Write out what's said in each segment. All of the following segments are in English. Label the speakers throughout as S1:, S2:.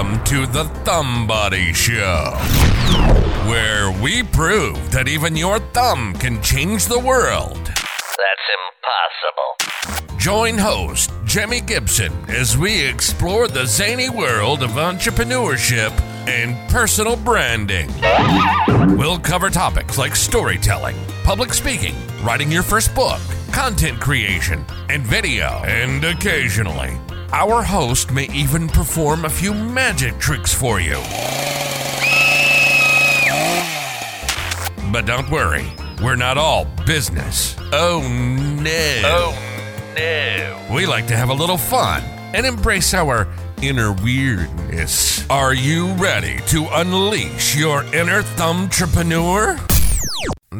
S1: Welcome to the Thumbody Show, where we prove that even your thumb can change the world.
S2: That's impossible.
S1: Join host Jimi Gibson as we explore the zany world of entrepreneurship and personal branding. We'll cover topics like storytelling, public speaking, writing your first book, content creation, and video. And occasionally, our host may even perform a few magic tricks for you. But don't worry, we're not all business. Oh no.
S2: Oh no.
S1: We like to have a little fun and embrace our inner weirdness. Are you ready to unleash your inner thumbtrepreneur?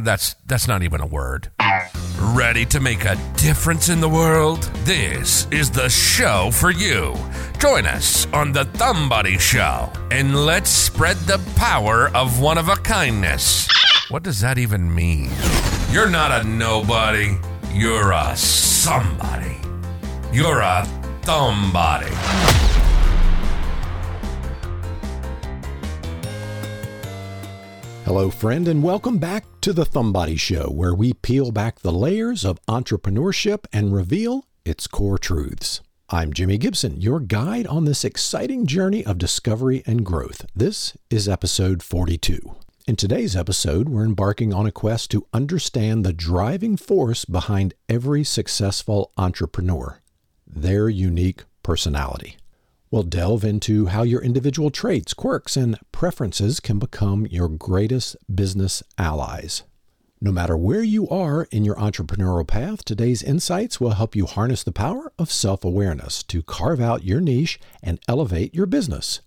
S1: That's that's not even a word. Ready to make a difference in the world? This is the show for you. Join us on the Thumbody Show and let's spread the power of one of a kindness. What does that even mean? You're not a nobody, you're a somebody. You're a thumb
S3: Hello, friend, and welcome back to the Thumbody Show, where we peel back the layers of entrepreneurship and reveal its core truths. I'm Jimi Gibson, your guide on this exciting journey of discovery and growth. This is episode 42. In today's episode, we're embarking on a quest to understand the driving force behind every successful entrepreneur their unique personality. We'll delve into how your individual traits, quirks, and preferences can become your greatest business allies. No matter where you are in your entrepreneurial path, today's insights will help you harness the power of self awareness to carve out your niche and elevate your business.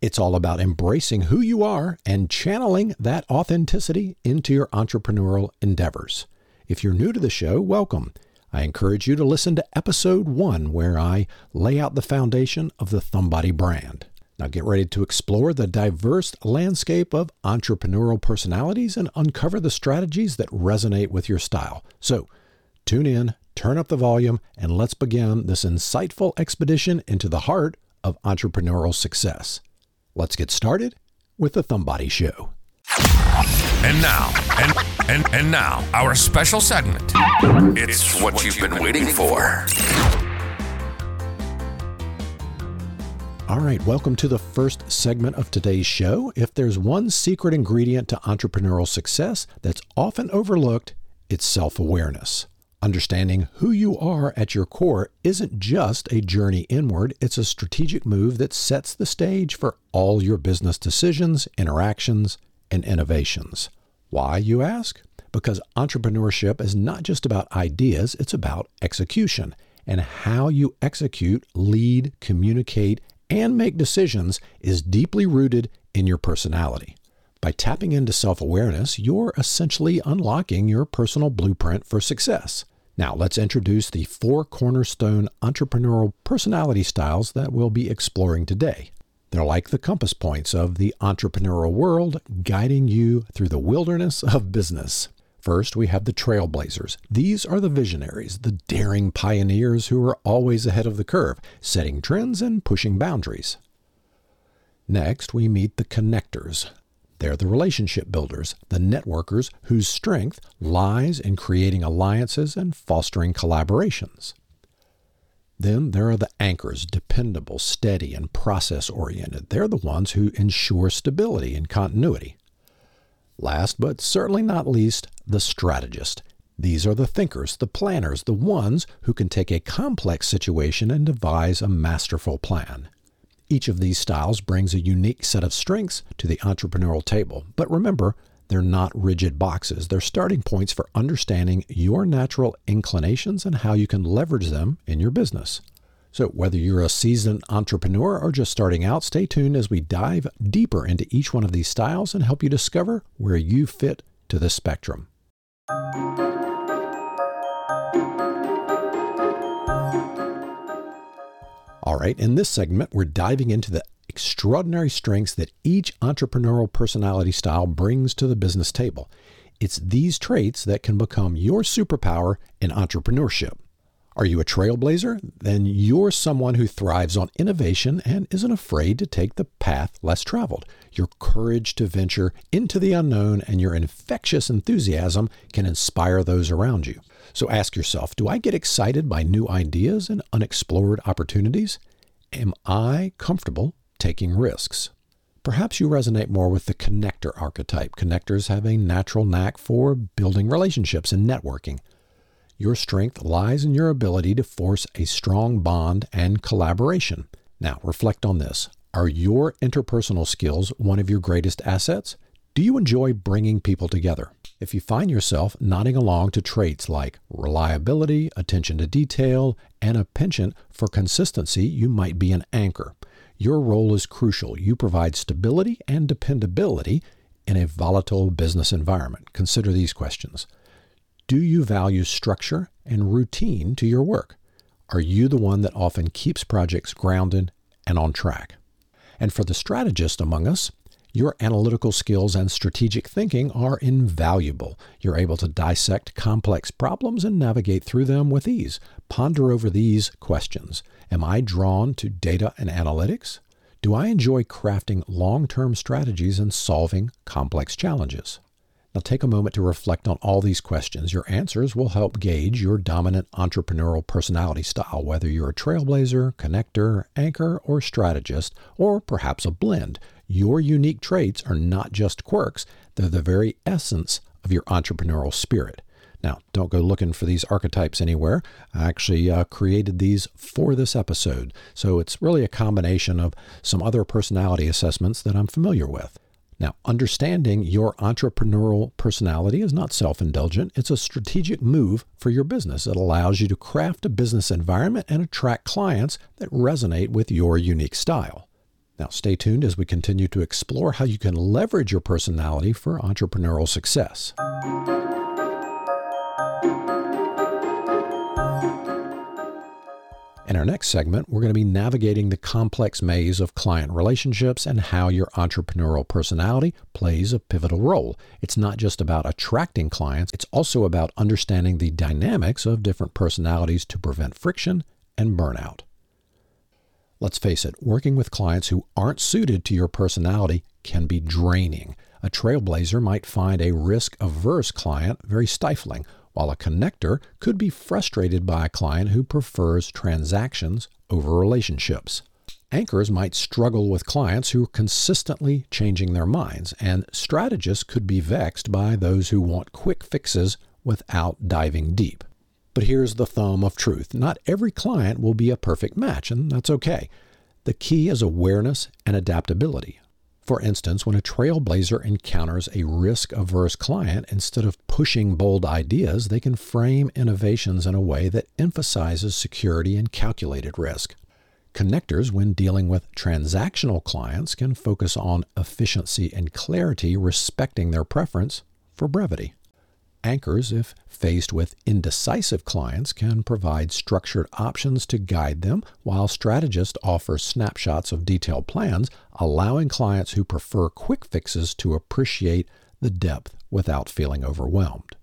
S3: It's all about embracing who you are and channeling that authenticity into your entrepreneurial endeavors. If you're new to the show, welcome. I encourage you to listen to episode one, where I lay out the foundation of the Thumbody brand. Now get ready to explore the diverse landscape of entrepreneurial personalities and uncover the strategies that resonate with your style. So tune in, turn up the volume, and let's begin this insightful expedition into the heart of entrepreneurial success. Let's get started with the Thumbody Show.
S1: And now, and, and, and now, our special segment. It's, what, you've been, waiting for.
S3: All right, welcome to the first segment of today's show. If there's one secret ingredient to entrepreneurial success that's often overlooked, it's self awareness. Understanding who you are at your core isn't just a journey inward, it's a strategic move that sets the stage for all your business decisions, interactions, and innovations. Why, you ask? Because entrepreneurship is not just about ideas, it's about execution. And how you execute, lead, communicate, and make decisions is deeply rooted in your personality. By tapping into self awareness, you're essentially unlocking your personal blueprint for success. Now, let's introduce the four cornerstone entrepreneurial personality styles that we'll be exploring today. They're like the compass points of the entrepreneurial world, guiding you through the wilderness of business. First, we have the trailblazers. These are the visionaries, the daring pioneers who are always ahead of the curve, setting trends and pushing boundaries. Next, we meet the connectors. They're the relationship builders, the networkers whose strength lies in creating alliances and fostering collaborations. Then there are the anchors, dependable, steady, and process oriented. They're the ones who ensure stability and continuity. Last but certainly not least, the strategist. These are the thinkers, the planners, the ones who can take a complex situation and devise a masterful plan. Each of these styles brings a unique set of strengths to the entrepreneurial table. But remember, they're not rigid boxes. They're starting points for understanding your natural inclinations and how you can leverage them in your business. So, whether you're a seasoned entrepreneur or just starting out, stay tuned as we dive deeper into each one of these styles and help you discover where you fit to the spectrum. All right, in this segment, we're diving into the extraordinary strengths that each entrepreneurial personality style brings to the business table. It's these traits that can become your superpower in entrepreneurship. Are you a trailblazer? Then you're someone who thrives on innovation and isn't afraid to take the path less traveled. Your courage to venture into the unknown and your infectious enthusiasm can inspire those around you. So ask yourself Do I get excited by new ideas and unexplored opportunities? Am I comfortable taking risks? Perhaps you resonate more with the connector archetype. Connectors have a natural knack for building relationships and networking. Your strength lies in your ability to force a strong bond and collaboration. Now, reflect on this. Are your interpersonal skills one of your greatest assets? Do you enjoy bringing people together? If you find yourself nodding along to traits like reliability, attention to detail, and a penchant for consistency, you might be an anchor. Your role is crucial. You provide stability and dependability in a volatile business environment. Consider these questions. Do you value structure and routine to your work? Are you the one that often keeps projects grounded and on track? And for the strategist among us, your analytical skills and strategic thinking are invaluable. You're able to dissect complex problems and navigate through them with ease. Ponder over these questions Am I drawn to data and analytics? Do I enjoy crafting long term strategies and solving complex challenges? Now take a moment to reflect on all these questions. Your answers will help gauge your dominant entrepreneurial personality style, whether you're a trailblazer, connector, anchor, or strategist, or perhaps a blend. Your unique traits are not just quirks, they're the very essence of your entrepreneurial spirit. Now, don't go looking for these archetypes anywhere. I actually uh, created these for this episode, so it's really a combination of some other personality assessments that I'm familiar with. Now, understanding your entrepreneurial personality is not self indulgent, it's a strategic move for your business. It allows you to craft a business environment and attract clients that resonate with your unique style. Now, stay tuned as we continue to explore how you can leverage your personality for entrepreneurial success. In our next segment, we're going to be navigating the complex maze of client relationships and how your entrepreneurial personality plays a pivotal role. It's not just about attracting clients, it's also about understanding the dynamics of different personalities to prevent friction and burnout. Let's face it, working with clients who aren't suited to your personality can be draining. A trailblazer might find a risk averse client very stifling, while a connector could be frustrated by a client who prefers transactions over relationships. Anchors might struggle with clients who are consistently changing their minds, and strategists could be vexed by those who want quick fixes without diving deep. But here's the thumb of truth not every client will be a perfect match, and that's okay. The key is awareness and adaptability. For instance, when a trailblazer encounters a risk averse client, instead of pushing bold ideas, they can frame innovations in a way that emphasizes security and calculated risk. Connectors, when dealing with transactional clients, can focus on efficiency and clarity, respecting their preference for brevity. Anchors, if faced with indecisive clients, can provide structured options to guide them, while strategists offer snapshots of detailed plans, allowing clients who prefer quick fixes to appreciate the depth without feeling overwhelmed.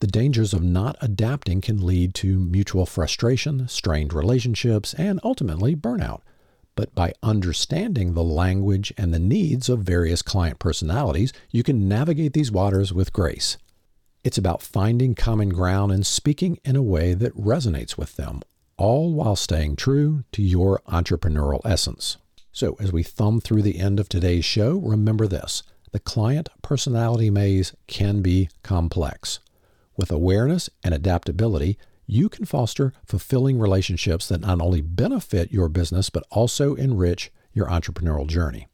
S3: The dangers of not adapting can lead to mutual frustration, strained relationships, and ultimately burnout. But by understanding the language and the needs of various client personalities, you can navigate these waters with grace. It's about finding common ground and speaking in a way that resonates with them, all while staying true to your entrepreneurial essence. So, as we thumb through the end of today's show, remember this the client personality maze can be complex. With awareness and adaptability, you can foster fulfilling relationships that not only benefit your business, but also enrich your entrepreneurial journey.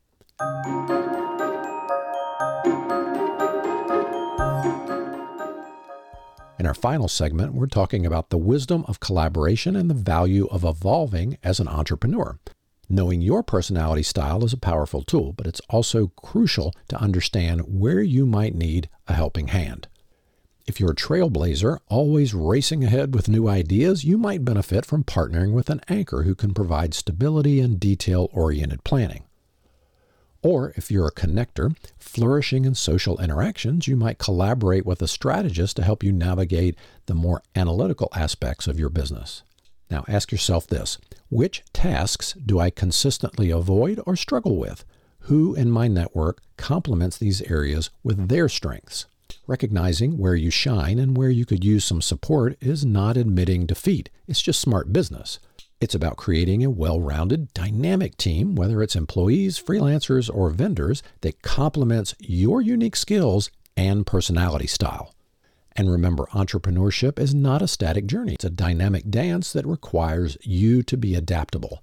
S3: In our final segment, we're talking about the wisdom of collaboration and the value of evolving as an entrepreneur. Knowing your personality style is a powerful tool, but it's also crucial to understand where you might need a helping hand. If you're a trailblazer, always racing ahead with new ideas, you might benefit from partnering with an anchor who can provide stability and detail oriented planning. Or if you're a connector, flourishing in social interactions, you might collaborate with a strategist to help you navigate the more analytical aspects of your business. Now ask yourself this which tasks do I consistently avoid or struggle with? Who in my network complements these areas with their strengths? Recognizing where you shine and where you could use some support is not admitting defeat. It's just smart business. It's about creating a well rounded, dynamic team, whether it's employees, freelancers, or vendors, that complements your unique skills and personality style. And remember, entrepreneurship is not a static journey, it's a dynamic dance that requires you to be adaptable.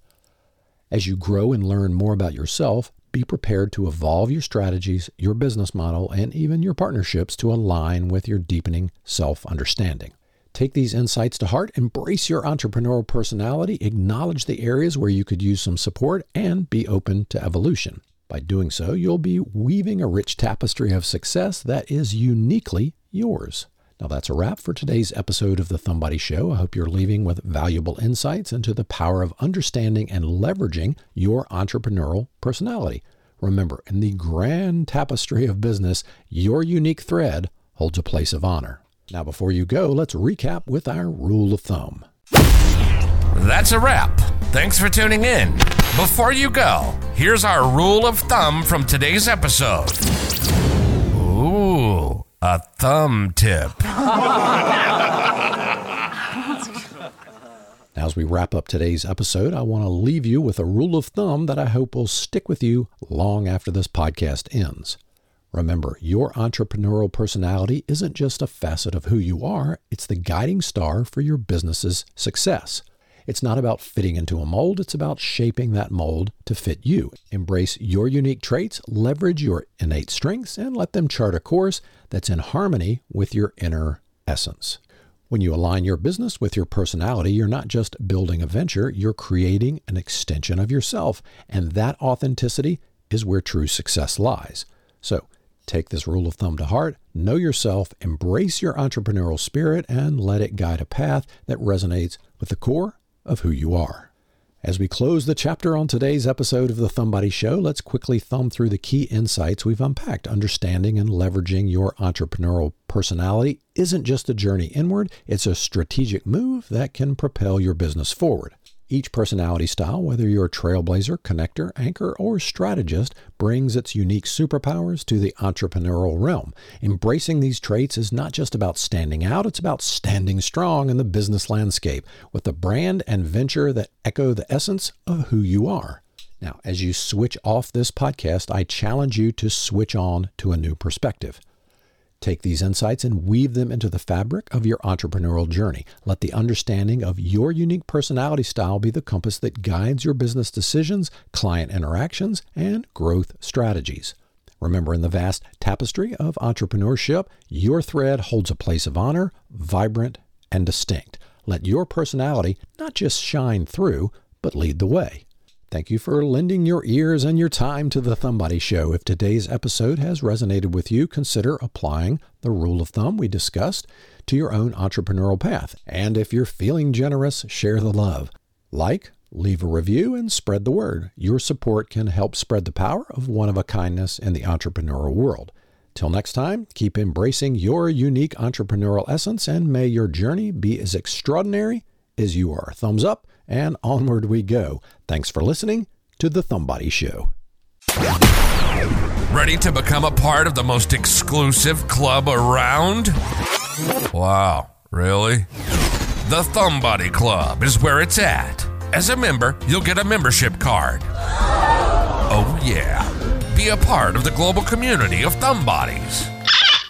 S3: As you grow and learn more about yourself, be prepared to evolve your strategies, your business model, and even your partnerships to align with your deepening self understanding. Take these insights to heart, embrace your entrepreneurial personality, acknowledge the areas where you could use some support, and be open to evolution. By doing so, you'll be weaving a rich tapestry of success that is uniquely yours. Now, that's a wrap for today's episode of The Thumbody Show. I hope you're leaving with valuable insights into the power of understanding and leveraging your entrepreneurial personality. Remember, in the grand tapestry of business, your unique thread holds a place of honor. Now, before you go, let's recap with our rule of thumb.
S1: That's a wrap. Thanks for tuning in. Before you go, here's our rule of thumb from today's episode. Ooh, a thumb tip.
S3: Now, as we wrap up today's episode, I want to leave you with a rule of thumb that I hope will stick with you long after this podcast ends. Remember, your entrepreneurial personality isn't just a facet of who you are, it's the guiding star for your business's success. It's not about fitting into a mold, it's about shaping that mold to fit you. Embrace your unique traits, leverage your innate strengths, and let them chart a course that's in harmony with your inner essence. When you align your business with your personality, you're not just building a venture, you're creating an extension of yourself. And that authenticity is where true success lies. So take this rule of thumb to heart, know yourself, embrace your entrepreneurial spirit, and let it guide a path that resonates with the core of who you are. As we close the chapter on today's episode of The Thumbody Show, let's quickly thumb through the key insights we've unpacked. Understanding and leveraging your entrepreneurial personality isn't just a journey inward, it's a strategic move that can propel your business forward. Each personality style, whether you're a trailblazer, connector, anchor, or strategist, brings its unique superpowers to the entrepreneurial realm. Embracing these traits is not just about standing out, it's about standing strong in the business landscape with a brand and venture that echo the essence of who you are. Now, as you switch off this podcast, I challenge you to switch on to a new perspective. Take these insights and weave them into the fabric of your entrepreneurial journey. Let the understanding of your unique personality style be the compass that guides your business decisions, client interactions, and growth strategies. Remember, in the vast tapestry of entrepreneurship, your thread holds a place of honor, vibrant and distinct. Let your personality not just shine through, but lead the way. Thank you for lending your ears and your time to the Thumbody Show. If today's episode has resonated with you, consider applying the rule of thumb we discussed to your own entrepreneurial path. And if you're feeling generous, share the love. Like, leave a review, and spread the word. Your support can help spread the power of one of a kindness in the entrepreneurial world. Till next time, keep embracing your unique entrepreneurial essence, and may your journey be as extraordinary as you are. Thumbs up and onward we go. Thanks for listening to The Thumbody Show.
S1: Ready to become a part of the most exclusive club around? Wow, really? The Thumbody Club is where it's at. As a member, you'll get a membership card. Oh, yeah. Be a part of the global community of Thumbodies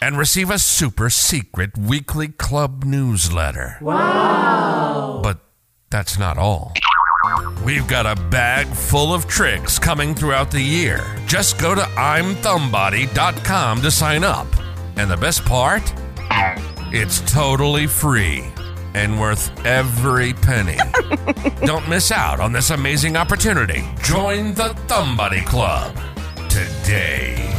S1: and receive a super secret weekly club newsletter. Wow. But that's not all. We've got a bag full of tricks coming throughout the year. Just go to I'mThumbody.com to sign up. And the best part? It's totally free and worth every penny. Don't miss out on this amazing opportunity. Join the Thumbody Club today.